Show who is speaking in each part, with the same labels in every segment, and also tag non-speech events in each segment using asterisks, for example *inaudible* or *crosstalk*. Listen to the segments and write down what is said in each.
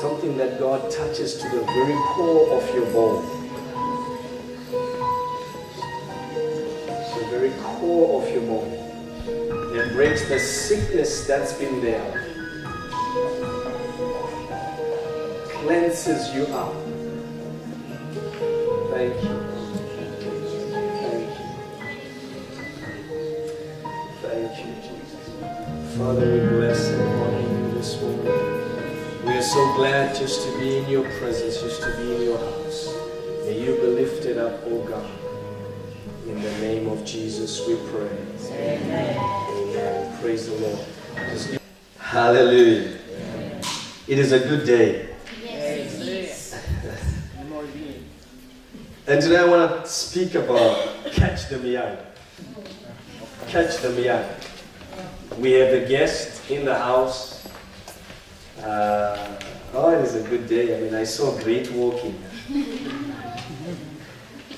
Speaker 1: Something that God touches to the very core of your bone. The very core of your bone. It breaks the sickness that's been there. Cleanses you up. Thank you. Thank you. Thank you, Jesus. Father, so glad just to be in your presence, just to be in your house. May you be lifted up, O God. In the name of Jesus we pray. Amen. Amen. Praise the Lord. Give- Hallelujah. It is a good day. And today I want to speak about catch the young. Catch the young. We have a guest in the house. Uh, oh, it is a good day. I mean, I saw great walking. *laughs*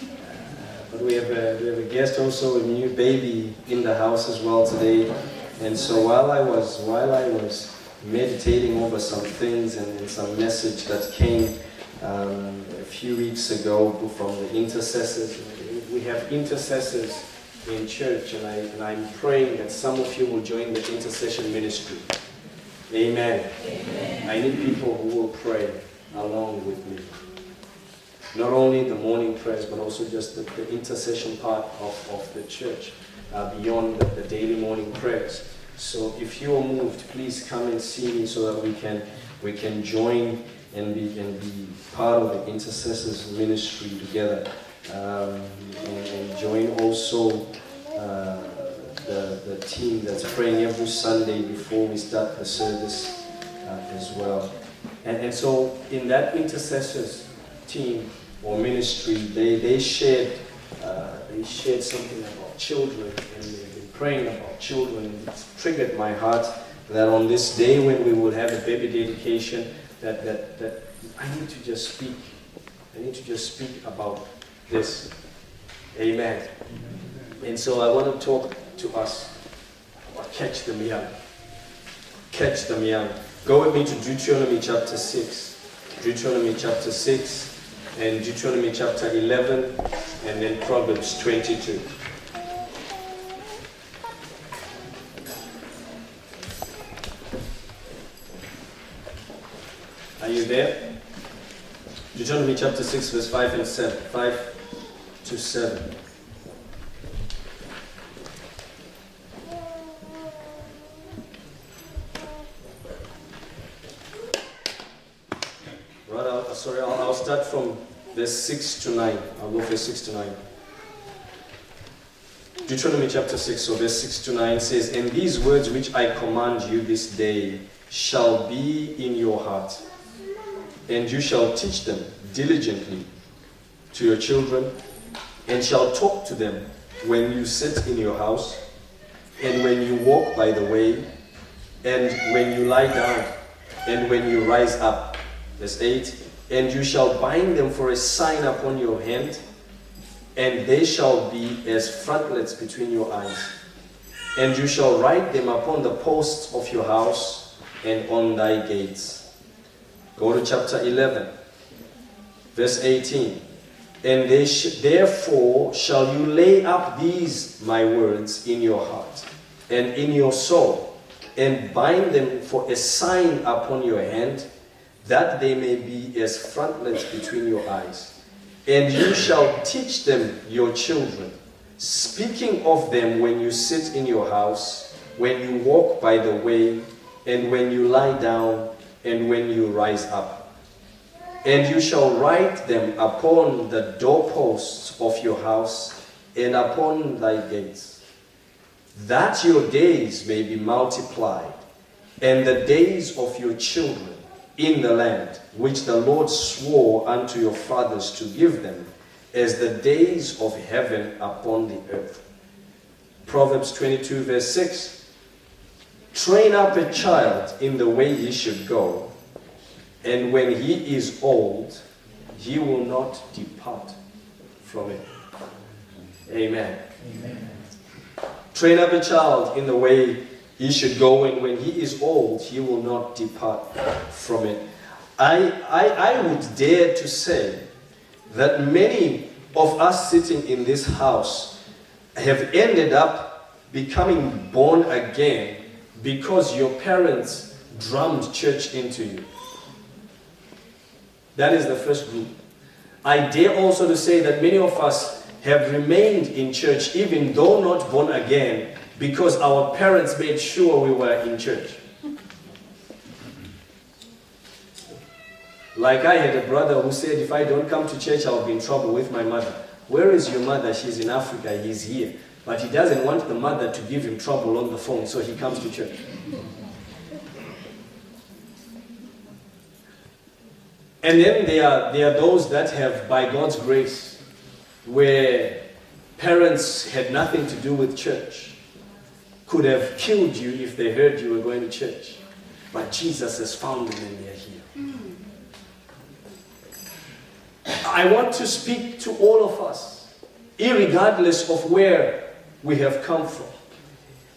Speaker 1: Uh, but we have, a, we have a guest also, a new baby in the house as well today. And so while I was while I was meditating over some things and, and some message that came um, a few weeks ago from the intercessors. We have intercessors in church, and, I, and I'm praying that some of you will join the intercession ministry. Amen. Amen. I need people who will pray along with me. Not only the morning prayers, but also just the, the intercession part of, of the church uh, beyond the, the daily morning prayers. So if you are moved, please come and see me so that we can we can join and be, and be part of the intercessors ministry together. Um, and, and, join also uh, the, the team that's praying every Sunday before we start the service uh, as well. And, and so in that intercessors team or ministry, they, they shared uh, they shared something about children and they've been praying about children. It's triggered my heart that on this day when we will have a baby dedication, that, that, that I need to just speak. I need to just speak about this. Amen. And so I want to talk to us about catch them young. Catch them young. Go with me to Deuteronomy chapter 6. Deuteronomy chapter 6 and Deuteronomy chapter 11 and then Proverbs 22. Are you there? Deuteronomy chapter 6, verse 5 and 7. 5 to 7. Start from verse 6 to 9. I'll go verse 6 to 9. Deuteronomy chapter 6, so verse 6 to 9 says, And these words which I command you this day shall be in your heart, and you shall teach them diligently to your children, and shall talk to them when you sit in your house, and when you walk by the way, and when you lie down, and when you rise up. Verse 8 And you shall bind them for a sign upon your hand, and they shall be as frontlets between your eyes. And you shall write them upon the posts of your house and on thy gates. Go to chapter 11, verse 18. And they sh- therefore shall you lay up these my words in your heart and in your soul, and bind them for a sign upon your hand, that they may be as frontlets between your eyes. And you shall teach them your children, speaking of them when you sit in your house, when you walk by the way, and when you lie down, and when you rise up. And you shall write them upon the doorposts of your house and upon thy gates, that your days may be multiplied, and the days of your children in the land which the Lord swore unto your fathers to give them, as the days of heaven upon the earth. Proverbs 22, verse 6 Train up a child in the way he should go, and when he is old, he will not depart from it. Amen. Amen. Train up a child in the way he should go, and when he is old, he will not depart from it. I, I, I would dare to say that many of us sitting in this house have ended up becoming born again because your parents drummed church into you. That is the first group. I dare also to say that many of us have remained in church even though not born again because our parents made sure we were in church. Like I had a brother who said, if I don't come to church, I'll be in trouble with my mother. Where is your mother? She's in Africa, he's here. But he doesn't want the mother to give him trouble on the phone, so he comes to church. And then there are, there are those that have, by God's grace, where parents had nothing to do with church, could have killed you if they heard you were going to church. But Jesus has found them and they're here. I want to speak to all of us, regardless of where we have come from,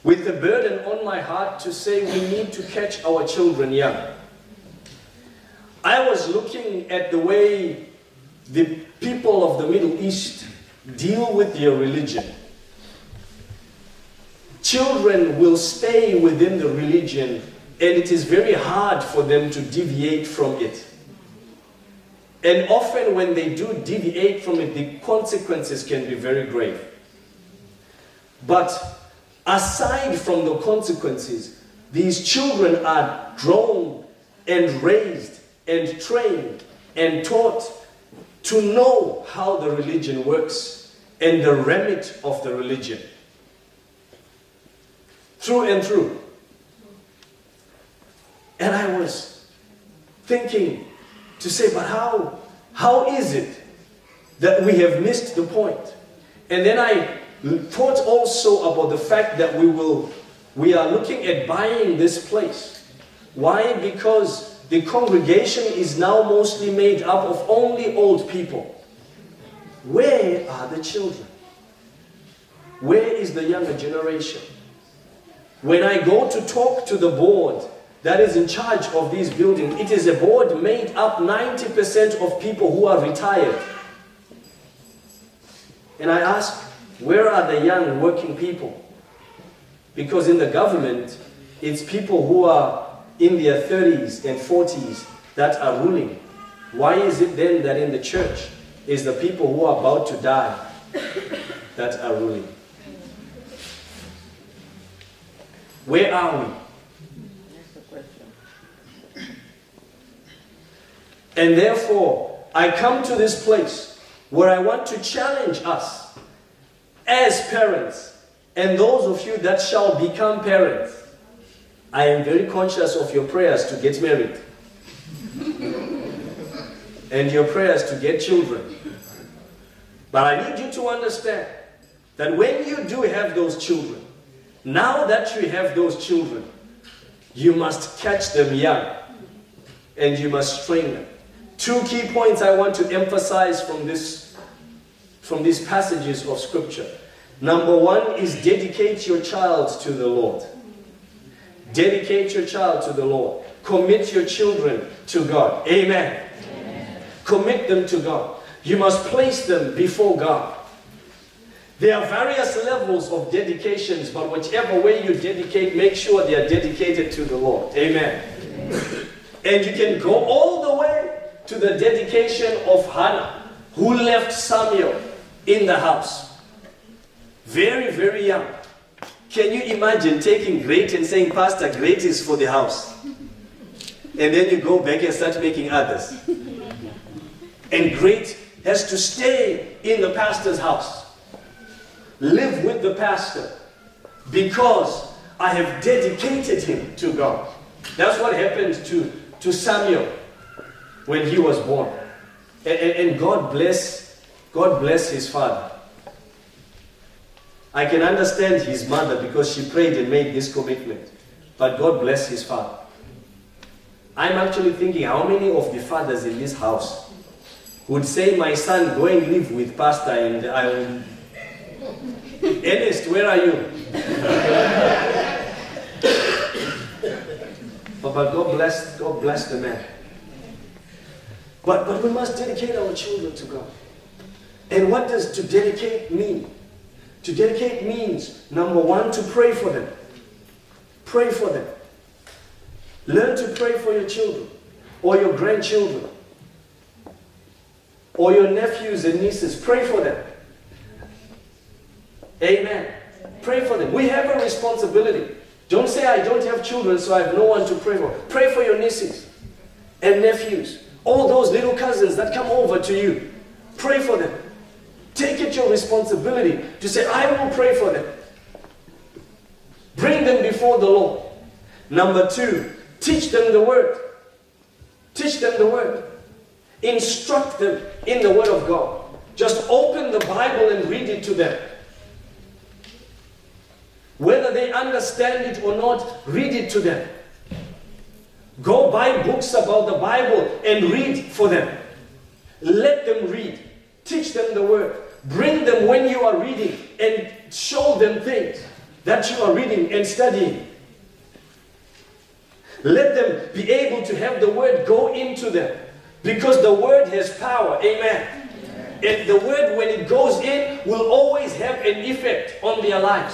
Speaker 1: with the burden on my heart to say we need to catch our children young. I was looking at the way the people of the Middle East deal with their religion. Children will stay within the religion and it is very hard for them to deviate from it. And often when they do deviate from it, the consequences can be very grave. But aside from the consequences, these children are grown and raised and trained and taught to know how the religion works and the remit of the religion. Through and through. And I was thinking to say, but how? How is it that we have missed the point? And then I thought also about the fact that we will, we are looking at buying this place. Why? Because the congregation is now mostly made up of only old people. Where are the children? Where is the younger generation? When I go to talk to the board that is in charge of this building, It is a board made up 90% of people who are retired. And I ask, where are the young working people? Because in the government, it's people who are in their 30s and 40s that are ruling. Why is it then that in the church is the people who are about to die that are ruling? Where are we? And therefore, I come to this place where I want to challenge us as parents and those of you that shall become parents. I am very conscious of your prayers to get married *laughs* and your prayers to get children. But I need you to understand that when you do have those children, now that you have those children, you must catch them young and you must train them. Two key points I want to emphasize from, this, from these passages of Scripture. Number one is dedicate your child to the Lord. Dedicate your child to the Lord. Commit your children to God. Amen. Amen. Commit them to God. You must place them before God. There are various levels of dedications, but whichever way you dedicate, make sure they are dedicated to the Lord. Amen. Amen. And you can go all the way to the dedication of Hannah, who left Samuel in the house. Very, very young. Can you imagine taking great and saying, Pastor, great is for the house? And then you go back and start making others. And great has to stay in the pastor's house. Live with the pastor because I have dedicated him to God. That's what happened to, to Samuel when he was born. And, and, and God bless, God bless his father. I can understand his mother because she prayed and made this commitment. But God bless his father. I'm actually thinking how many of the fathers in this house would say, My son, go and live with Pastor and I will. Ernest, where are you? but, but God bless God bless the man. But, but we must dedicate our children to God. And what does to dedicate mean? To dedicate means, number one, to pray for them. Pray for them. Learn to pray for your children or your grandchildren or your nephews and nieces. Pray for them. Amen. Pray for them. We have a responsibility. Don't say, I don't have children, so I have no one to pray for. Pray for your nieces and nephews. All those little cousins that come over to you. Pray for them. Take it your responsibility to say, I will pray for them. Bring them before the Lord. Number two, teach them the word. Teach them the word. Instruct them in the word of God. Just open the Bible and read it to them. Whether they understand it or not, read it to them. Go buy books about the Bible and read for them. Let them read. Teach them the word. Bring them when you are reading and show them things that you are reading and studying. Let them be able to have the word go into them because the word has power. Amen. And the word, when it goes in, will always have an effect on their lives.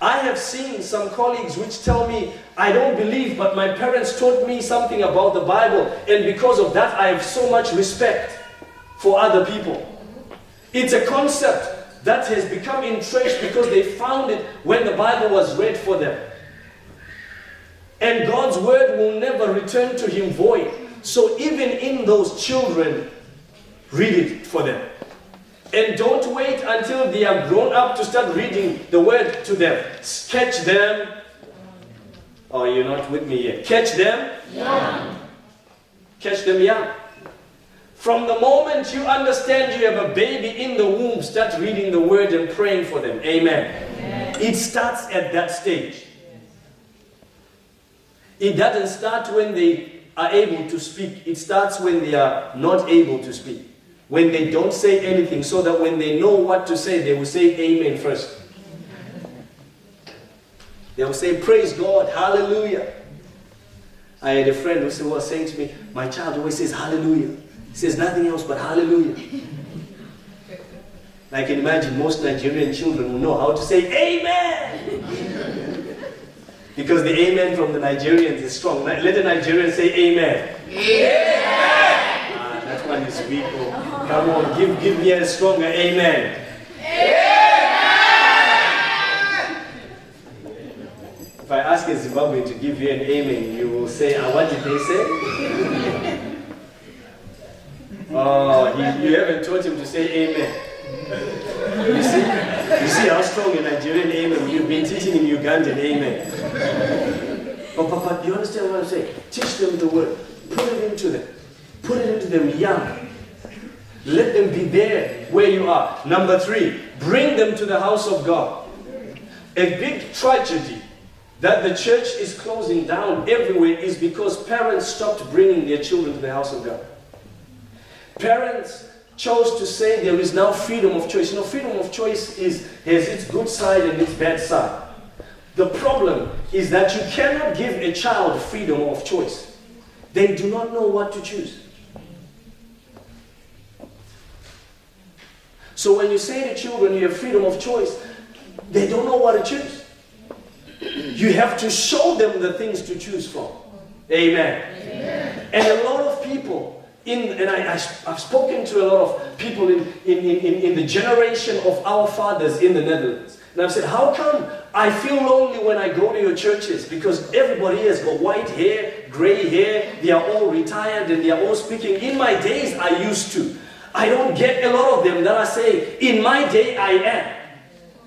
Speaker 1: I have seen some colleagues which tell me, I don't believe, but my parents taught me something about the Bible, and because of that, I have so much respect for other people. It's a concept that has become entrenched because they found it when the Bible was read for them. And God's word will never return to him void. So even in those children, read it for them. And don't wait until they are grown up to start reading the word to them. Catch them. Oh, you're not with me yet. Catch them.
Speaker 2: Young.
Speaker 1: Catch them young. From the moment you understand you have a baby in the womb, start reading the word and praying for them. Amen.
Speaker 2: Amen.
Speaker 1: It starts at that stage. It doesn't start when they are able to speak, it starts when they are not able to speak. When they don't say anything, so that when they know what to say, they will say Amen first. They will say, Praise God, Hallelujah. I had a friend who was saying to me, My child always says Hallelujah. He says nothing else but Hallelujah. I can imagine most Nigerian children will know how to say Amen. because the Amen from the Nigerians is strong. Let the Nigerians say Amen.
Speaker 2: Amen.
Speaker 1: Oh, Come on, give, give me a stronger Amen. Amen! If I ask a Zimbabwean to give you an amen, you will say, ah, what did they say? oh, he, you haven't taught him to say amen. You see? You see how strong a Nigerian amen, you've been teaching him Ugandan amen. But, but, but you understand what I'm saying? Teach them the word. Put it into them. Put it into them young. Let them be there where you are. Number three, bring them to the house of God. A big tragedy that the church is closing down everywhere is because parents stopped bringing their children to the house of God. Parents chose to say there is now freedom of choice. Know, freedom of choice is, has its good side and its bad side. The problem is that you cannot give a child freedom of choice. They do not know what to choose. So when you say to children you have freedom of choice, they don't know what to choose. You have to show them the things to choose from. Amen.
Speaker 2: Amen.
Speaker 1: And a lot of people, in, and I, I, have spoken to a lot of people in, in, in, in the generation of our fathers in the Netherlands. And I've said, how come I feel lonely when I go to your churches? Because everybody has got white hair, gray hair, they are all retired and they are all speaking. In my days, I used to. I don't get a lot of them that I say, in my day, I am.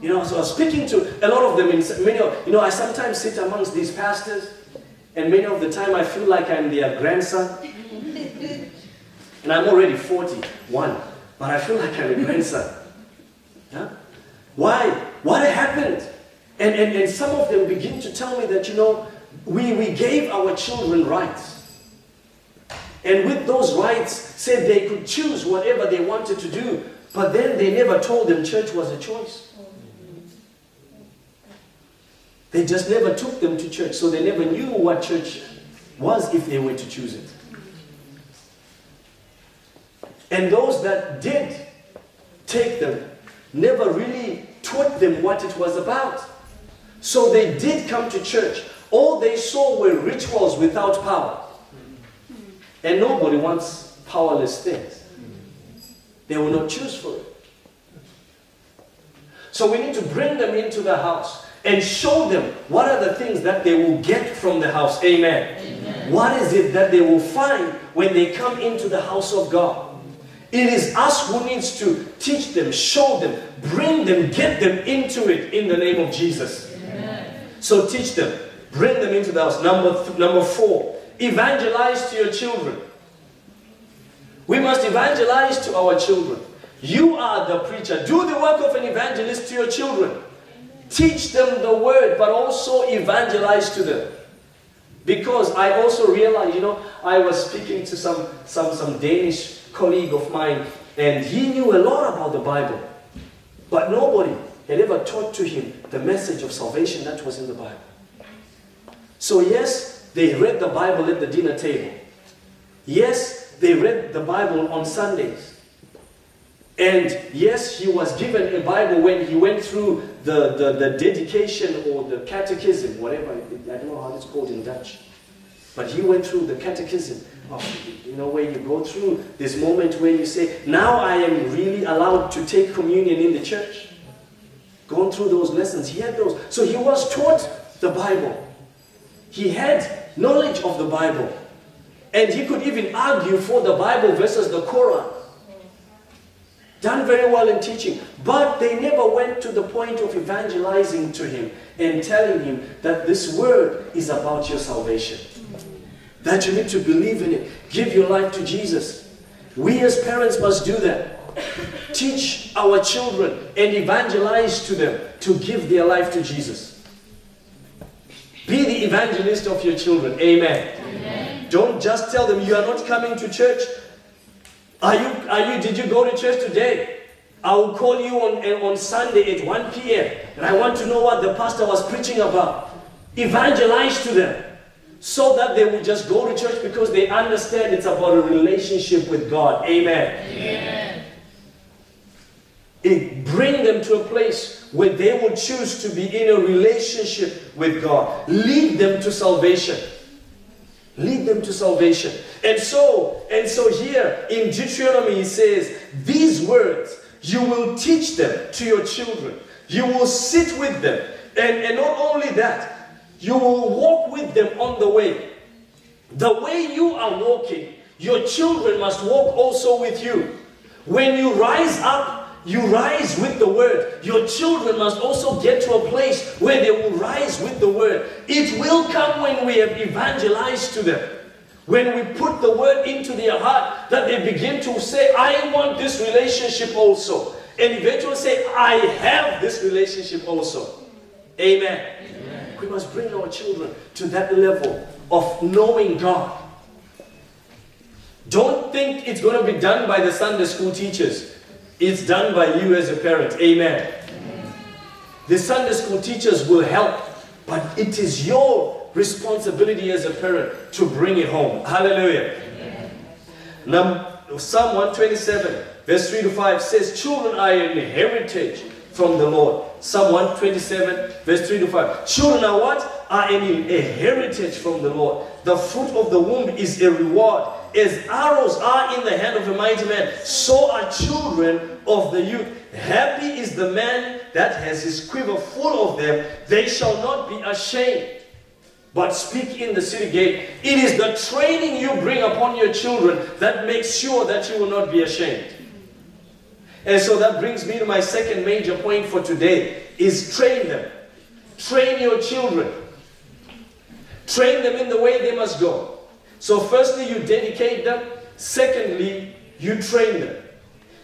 Speaker 1: You know, so I was speaking to a lot of them. In many of, you know, I sometimes sit amongst these pastors, and many of the time I feel like I'm their grandson. and I'm already 41, but I feel like I'm a grandson. Yeah? Why? What happened? And, and, and some of them begin to tell me that, you know, we, we gave our children rights. And with those rights, said they could choose whatever they wanted to do, but then they never told them church was a choice. They just never took them to church, so they never knew what church was if they were to choose it. And those that did take them never really taught them what it was about. So they did come to church. All they saw were rituals without power. And nobody wants powerless things. They will not choose for it. So we need to bring them into the house and show them what are the things that they will get from the house. Amen. Amen. What is it that they will find when they come into the house of God? It is us who needs to teach them, show them, bring them, get them into it in the name of Jesus. Amen. So teach them, bring them into the house. Number, th- number four, evangelize to your children. We must evangelize to our children. You are the preacher. Do the work of an evangelist to your children. Teach them the word, but also evangelize to them. Because I also realized, you know, I was speaking to some, some, some Danish colleague of mine, and he knew a lot about the Bible. But nobody had ever taught to him the message of salvation that was in the Bible. So, yes, they read the Bible at the dinner table. Yes, they read the Bible on Sundays. And yes, he was given a Bible when he went through the, the, the dedication or the catechism, whatever, I don't know how it's called in Dutch. But he went through the catechism of, you know, where you go through this moment where you say, now I am really allowed to take communion in the church. Going through those lessons, he had those. So he was taught the Bible. He had knowledge of the Bible. And he could even argue for the Bible versus the Quran. Done very well in teaching. But they never went to the point of evangelizing to him and telling him that this word is about your salvation. That you need to believe in it. Give your life to Jesus. We as parents must do that. Teach our children and evangelize to them to give their life to Jesus. Be the evangelist of your children. Amen. Amen. Don't just tell them you are not coming to church. Are you, are you, did you go to church today? I will call you on, on Sunday at 1 p.m. and I want to know what the pastor was preaching about. Evangelize to them so that they will just go to church because they understand it's about a relationship with God. Amen. Amen. It bring them to a place where they will choose to be in a relationship with God. Lead them to salvation. Lead them to salvation. And so, and so here in Deuteronomy he says, these words you will teach them to your children. You will sit with them. And, and not only that, you will walk with them on the way. The way you are walking, your children must walk also with you. When you rise up, you rise with the word. Your children must also get to a place where they will rise with the word. It will come when we have evangelized to them. When we put the word into their heart, that they begin to say, I want this relationship also. And eventually say, I have this relationship also. Amen. Amen. We must bring our children to that level of knowing God. Don't think it's going to be done by the Sunday school teachers. It's done by you as a parent. Amen. Amen. The Sunday school teachers will help, but it is your responsibility as a parent to bring it home. Hallelujah. Now, Psalm 127, verse 3 to 5 says, Children are an heritage from the Lord. Psalm 127, verse 3 to 5. Children are what? Are an, a heritage from the Lord. The fruit of the womb is a reward. As arrows are in the hand of a mighty man, so are children of the youth. Happy is the man that has his quiver full of them. They shall not be ashamed but speak in the city gate. It is the training you bring upon your children that makes sure that you will not be ashamed. And so that brings me to my second major point for today is train them. Train your children. Train them in the way they must go. So firstly, you dedicate them. Secondly, you train them.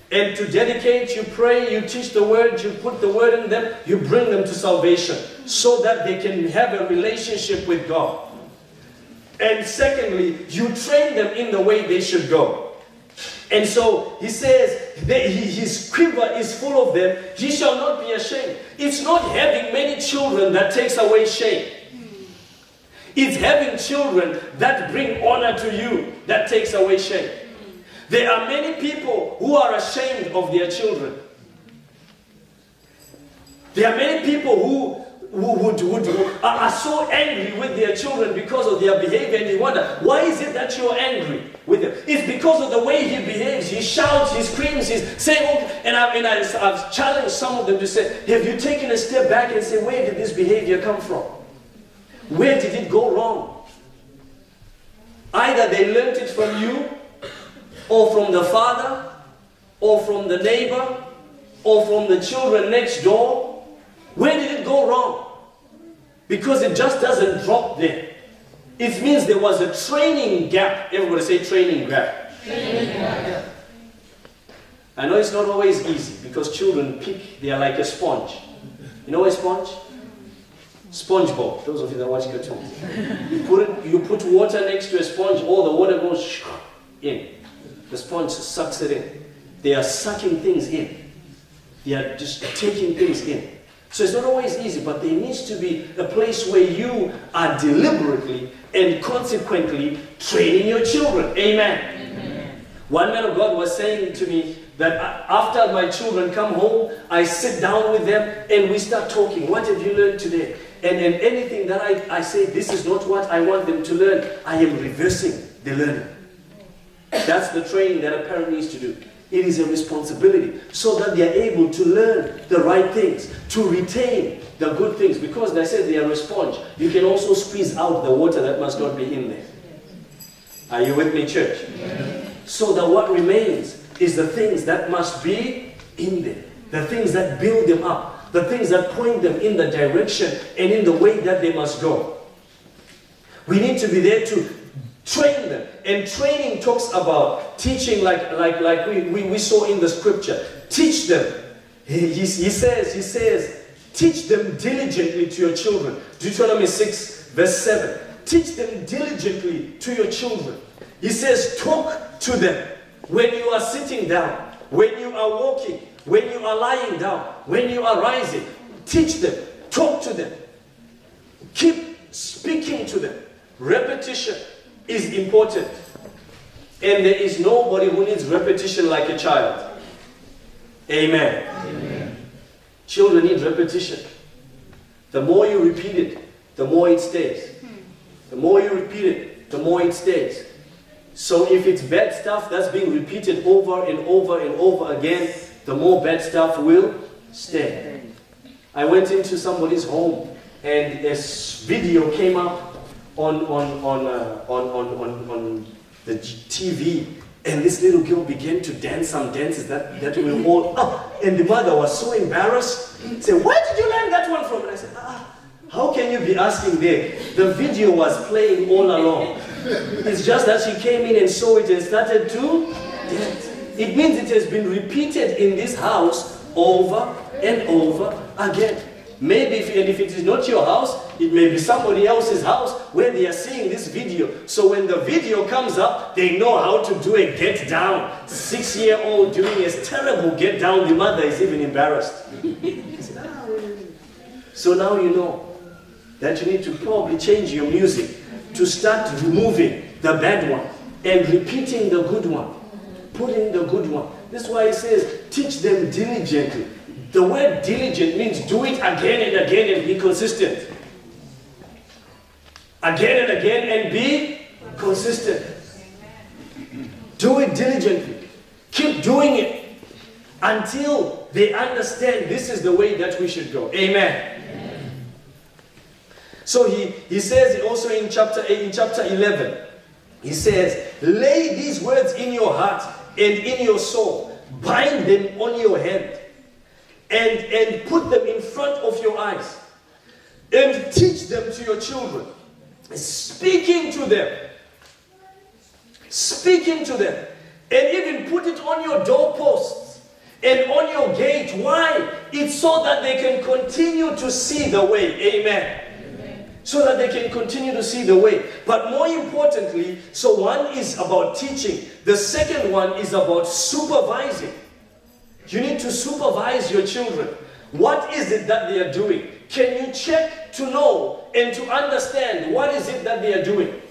Speaker 1: And to dedicate, you pray, you teach the word, you put the word in them, you bring them to salvation so that they can have a relationship with God. And secondly, you train them in the way they should go. And so he says, his quiver is full of them, he shall not be ashamed. It's not having many children that takes away shame. It's having children that bring honor to you that takes away shame. There are many people who are ashamed of their children. There are many people who who are, are so angry with their children because of their behavior and you wonder why is it that you're angry with them? It's because of the way he behaves. He shouts he screams he's saying oh, and, I, and I, I've challenged some of them to say have you taken a step back and say where did this behavior come from? Where did it go wrong? Either they learned it from you or from the father or from the neighbor or from the children next door where did it go wrong? Because it just doesn't drop there. It means there was a training gap. Everybody say training gap. Training gap. I know it's not always easy because children pick, they are like a sponge. You know a sponge? SpongeBob, those of you that watch cartoons. You put, it, you put water next to a sponge, all the water goes in. The sponge sucks it in. They are sucking things in. They are just taking things in. So it's not always easy, but there needs to be a place where you are deliberately and consequently training your children. Amen. Amen. One man of God was saying to me that after my children come home, I sit down with them and we start talking. What have you learned today? And, and anything that I, I say, this is not what I want them to learn, I am reversing the learning. That's the training that a parent needs to do. It is a responsibility so that they are able to learn the right things, to retain the good things. Because they said they are a sponge, you can also squeeze out the water that must not be in there. Are you with me, church? So that what remains is the things that must be in there, the things that build them up, the things that point them in the direction and in the way that they must go. We need to be there to Train them. And training talks about teaching like, like, like we, we, we saw in the scripture. Teach them. He, he, he says, he says, teach them diligently to your children. Deuteronomy 6 verse 7. Teach them diligently to your children. He says, talk to them when you are sitting down, when you are walking, when you are lying down, when you are rising. Teach them, talk to them. Keep speaking to them. Repetition is important. And there is nobody who needs repetition like a child. Amen. Amen. Children need repetition. The more you repeat it, the more it stays. Hmm. The more you repeat it, the more it stays. So if it's bad stuff that's being repeated over and over and over again, the more bad stuff will stay. I went into somebody's home and a video came up on, on, on, uh, on, on, on, on the TV and this little girl began to dance some dances that, that we all, oh, and the mother was so embarrassed. Said, where did you learn that one from? And I said, ah, how can you be asking there? The video was playing all along. It's just that she came in and saw it and started to dance. It means it has been repeated in this house over and over again. Maybe, if, and if it is not your house, it may be somebody else's house where they are seeing this video. So when the video comes up, they know how to do a get down. Six-year-old doing a terrible get down. The mother is even embarrassed. so now you know that you need to probably change your music to start removing the bad one and repeating the good one. Putting the good one. This is why he says, teach them diligently. The word diligent means do it again and again and be consistent. Again and again and be consistent. Do it diligently. Keep doing it until they understand this is the way that we should go. Amen. So he, he says also in chapter 8, in chapter 11, he says, lay these words in your heart and in your soul. Bind them on your hand and, and put them in front of your eyes and teach them to your children. Speaking to them. Speaking to them. And even put it on your doorposts and on your gate. Why? It's so that they can continue to see the way. Amen so that they can continue to see the way. But more importantly, so one is about teaching, the second one is about supervising. You need to supervise your children. What is it that they are doing? Can you check to know and to understand what is it that they are doing?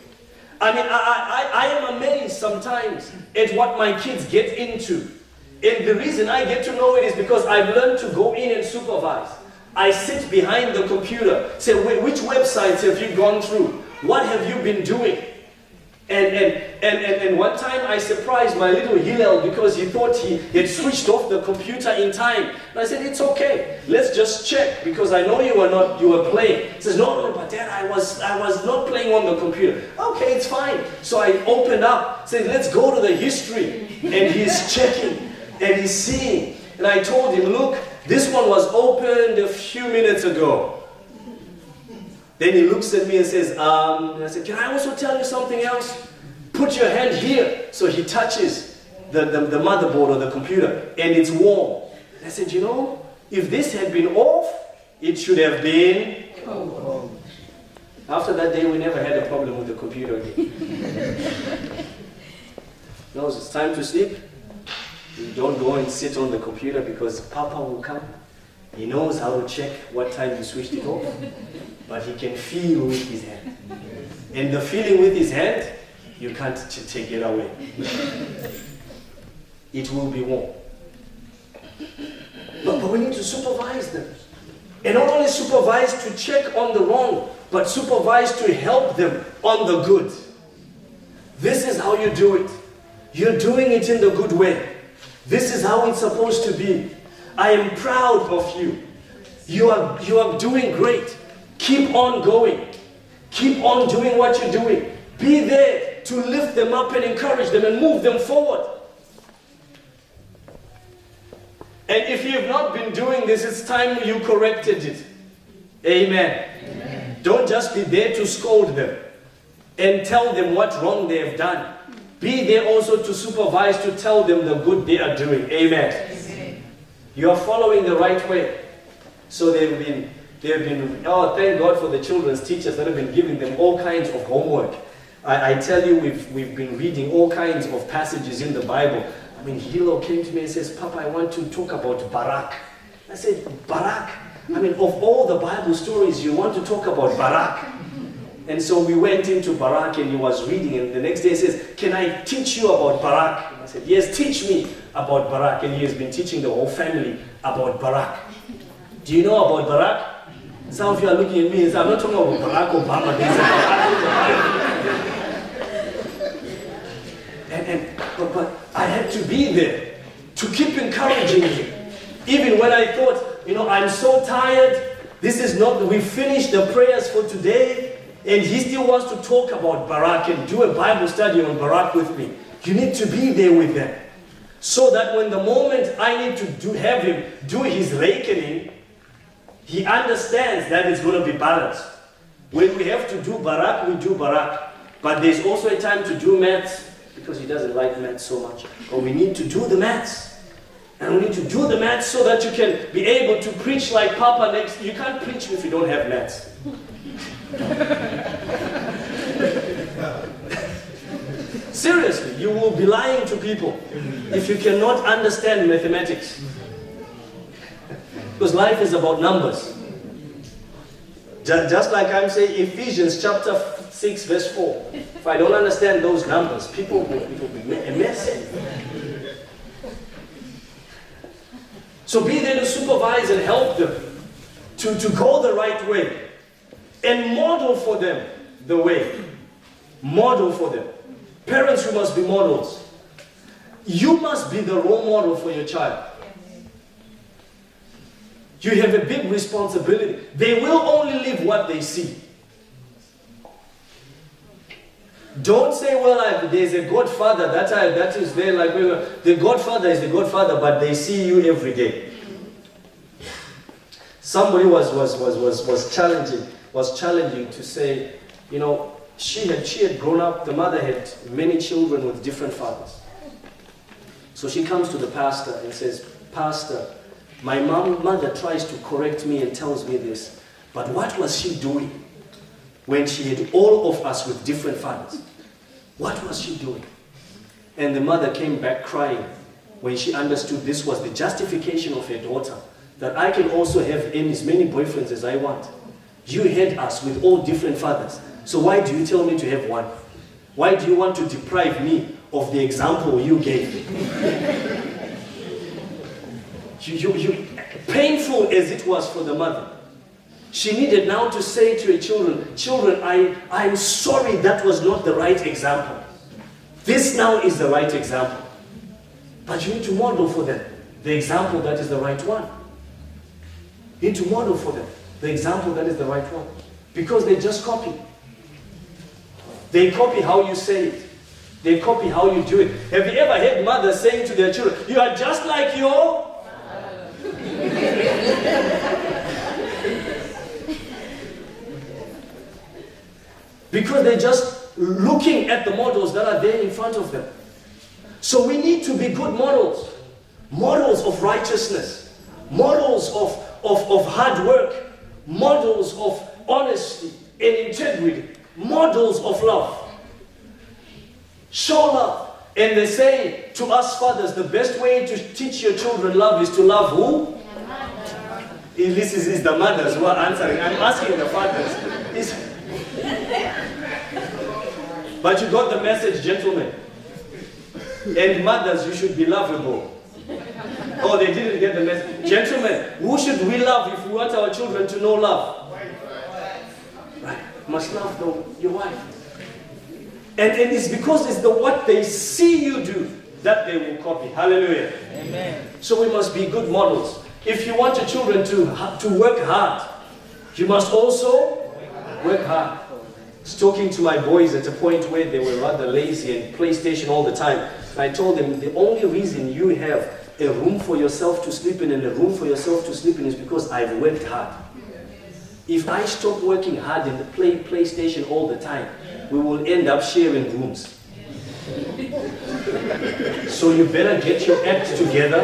Speaker 1: I mean, I, I, I am amazed sometimes at what my kids get into. And the reason I get to know it is because I've learned to go in and supervise. I sit behind the computer, say, which websites have you gone through? What have you been doing? And, and, and, and, and one time I surprised my little Hillel because he thought he had switched off the computer in time. And I said, it's okay, let's just check because I know you were not, you were playing. He says, no, no, but dad, I was, I was not playing on the computer. Okay, it's fine. So I opened up, said, let's go to the history. And he's *laughs* checking and he's seeing. And I told him, look, this one was opened a few minutes ago. Then he looks at me and says, um, I said, can I also tell you something else? Put your hand here. So he touches the, the, the motherboard or the computer and it's warm. I said, you know, if this had been off, it should have been cold. After that day, we never had a problem with the computer again. *laughs* knows it's time to sleep. You don't go and sit on the computer because Papa will come. He knows how to check what time you switched it off but he can feel with his hand. And the feeling with his hand, you can't take it away. it will be warm. But, but we need to supervise them. And not only supervise to check on the wrong, but supervise to help them on the good. This is how you do it. You're doing it in the good way. This is how it's supposed to be. I am proud of you. You are, you are doing great. Keep on going. Keep on doing what you're doing. Be there to lift them up and encourage them and move them forward. And if you have not been doing this, it's time you corrected it. Amen. Amen. Don't just be there to scold them and tell them what wrong they have done. Be there also to supervise, to tell them the good they are doing. Amen. You are following the right way. So they've been They've been, oh, thank God for the children's teachers that have been giving them all kinds of homework. I, I tell you, we've, we've been reading all kinds of passages in the Bible. I mean, Hilo came to me and says, Papa, I want to talk about Barak. I said, Barak? I mean, of all the Bible stories, you want to talk about Barak? And so we went into Barak and he was reading and the next day he says, can I teach you about Barak? And I said, yes, teach me about Barak. And he has been teaching the whole family about Barak. Do you know about Barak? Some of you are looking at me and say, I'm not talking about Barack Obama. *laughs* and, and, but, but I had to be there to keep encouraging him. Even when I thought, you know, I'm so tired, this is not, we finished the prayers for today, and he still wants to talk about Barak and do a Bible study on Barak with me. You need to be there with them. So that when the moment I need to do, have him do his reckoning, he understands that it's going to be balanced. When we have to do barak, we do barak. But there's also a time to do maths because he doesn't like maths so much. But we need to do the maths. And we need to do the maths so that you can be able to preach like Papa next. You can't preach if you don't have maths. *laughs* Seriously, you will be lying to people if you cannot understand mathematics. Because life is about numbers. Just like I'm saying Ephesians chapter 6 verse 4. If I don't understand those numbers, people will, will be a mess. So be there to supervise and help them to, to go the right way. And model for them the way. Model for them. Parents, you must be models. You must be the role model for your child. You have a big responsibility. They will only live what they see. Don't say, well, I, there's a Godfather, that, I, that is there, like, the Godfather is the Godfather, but they see you every day. Somebody was, was, was, was, was challenging, was challenging to say, you know, she had, she had grown up, the mother had many children with different fathers. So she comes to the pastor and says, Pastor, my mom, mother tries to correct me and tells me this, but what was she doing when she had all of us with different fathers? What was she doing? And the mother came back crying when she understood this was the justification of her daughter, that I can also have as many boyfriends as I want. You had us with all different fathers, so why do you tell me to have one? Why do you want to deprive me of the example you gave? you, you, you, painful as it was for the mother, she needed now to say to her children, Children, I, I'm sorry that was not the right example. This now is the right example. But you need to model for them the example that is the right one. You need to model for them the example that is the right one. Because they just copy. They copy how you say it. They copy how you do it. Have you ever heard mothers saying to their children, You are just like your *laughs* because they're just looking at the models that are there in front of them. So we need to be good models, models of righteousness, models of, of, of hard work, models of honesty and integrity, models of love. Show love. And they say to us fathers, the best way to teach your children love is to love who? This is, is the mothers who are answering. I'm asking the fathers. But you got the message, gentlemen. And mothers, you should be lovable. Oh, they didn't get the message. Gentlemen, who should we love if we want our children to know love? Right. Must love the, your wife. And, and it's because it's the what they see you do that they will copy. Hallelujah. Amen. So we must be good models. If you want your children to, to work hard, you must also work hard. I was talking to my boys at a point where they were rather lazy and PlayStation all the time. I told them the only reason you have a room for yourself to sleep in and a room for yourself to sleep in is because I've worked hard. If I stop working hard and play PlayStation all the time, we will end up sharing rooms. so you better get your act together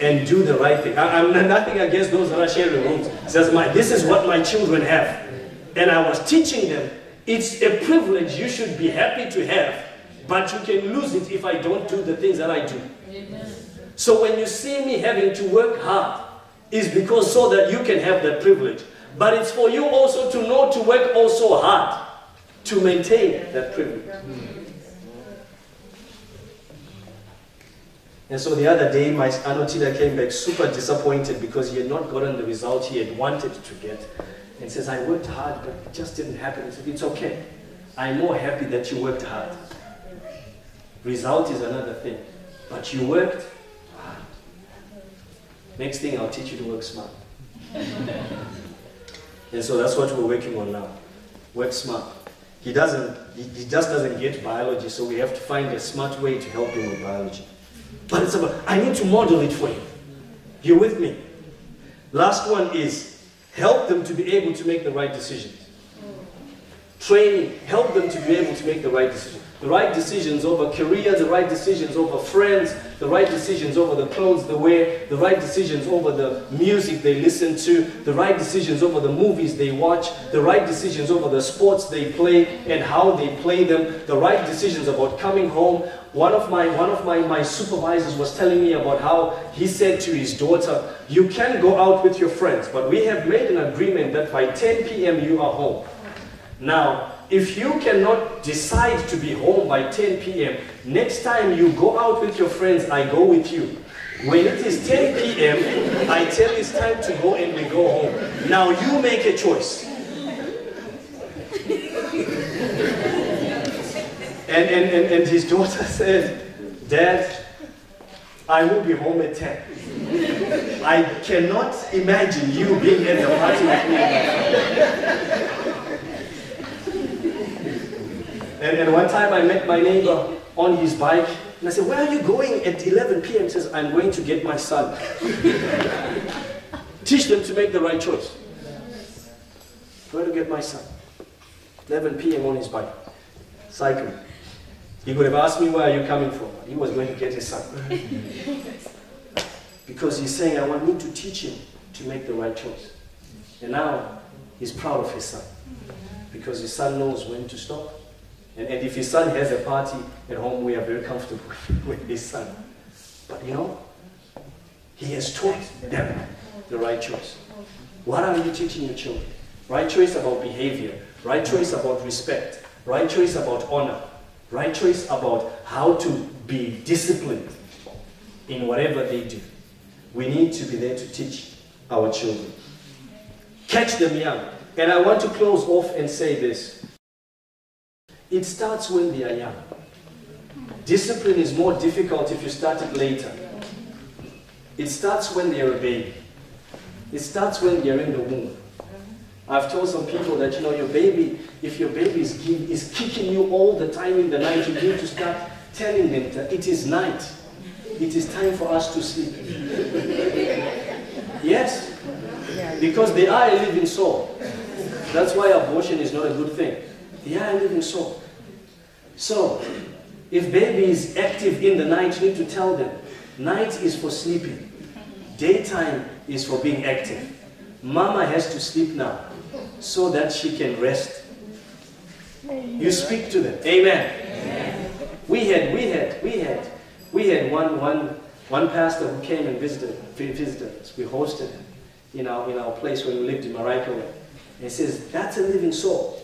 Speaker 1: and do the right thing. I, am nothing against those that are sharing rooms. Says, my, this is what my children have. And I was teaching them, it's a privilege you should be happy to have, but you can lose it if I don't do the things that I do. Amen. So when you see me having to work hard, is because so that you can have that privilege. But it's for you also to know to work also hard to maintain that privilege. And so the other day, my Anotida came back super disappointed because he had not gotten the result he had wanted to get. And says, I worked hard, but it just didn't happen. I said, it's okay. I'm more happy that you worked hard. Result is another thing. But you worked hard. Next thing, I'll teach you to work smart. *laughs* and so that's what we're working on now. Work smart. He doesn't, he, he just doesn't get biology, so we have to find a smart way to help him with biology. But it's about, I need to model it for you. You with me? Last one is help them to be able to make the right decisions. Training, help them to be able to make the right decisions the right decisions over career, the right decisions over friends, the right decisions over the clothes they wear, the right decisions over the music they listen to, the right decisions over the movies they watch, the right decisions over the sports they play and how they play them, the right decisions about coming home. One of my one of my, my supervisors was telling me about how he said to his daughter, You can go out with your friends, but we have made an agreement that by 10 p.m. you are home. Now, if you cannot decide to be home by 10 p.m., next time you go out with your friends, I go with you. When it is 10 p.m., I tell it's time to go and we go home. Now you make a choice. And, and, and, and his daughter *laughs* said, Dad, I will be home at 10. I cannot imagine you being at the party with me. And, and one time I met my neighbor on his bike, and I said, Where are you going at 11 p.m.? He says, I'm going to get my son. *laughs* Teach them to make the right choice. Where to get my son? 11 p.m. on his bike, cycling. He would have asked me, Where are you coming from? He was going to get his son. *laughs* because he's saying, I want me to teach him to make the right choice. And now he's proud of his son because his son knows when to stop and, and if his son has a party at home, we are very comfortable *laughs* with his son. But you know, he has taught them the right choice. What are you teaching your children? Right choice about behavior, right choice about respect, Right choice about honor. Right choice about how to be disciplined in whatever they do. We need to be there to teach our children. Catch them young. And I want to close off and say this. It starts when they are young. Discipline is more difficult if you start it later. It starts when they're a baby. It starts when they're in the womb. I've told some people that, you know, your baby, if your baby is, is kicking you all the time in the night, you need to start telling them that it is night. It is time for us to sleep. *laughs* yes? Because they are a living soul. That's why abortion is not a good thing. Are a living soul. So, if baby is active in the night, you need to tell them, night is for sleeping. Daytime is for being active. Mama has to sleep now so that she can rest. You speak to them. Amen. Amen. We had, we had, we had, we had one, one, one pastor who came and visited, visited us. We hosted him in our, in our place when we lived in Marikana. And he says, that's a living soul.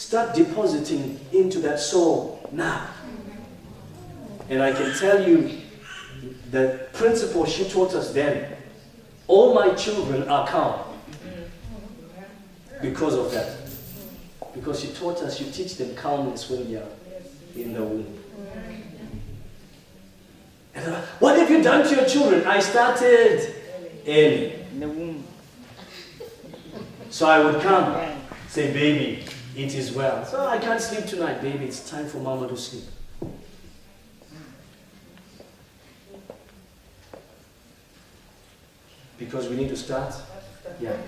Speaker 1: Start depositing into that soul now. And I can tell you the principle she taught us then. All my children are calm because of that. Because she taught us you teach them calmness when they are in the womb. And like, what have you done to your children? I started early.
Speaker 3: In the womb.
Speaker 1: So I would come, say, baby, it is well. So I can't sleep tonight, baby. It's time for mama to sleep. Because we need to start. Yeah.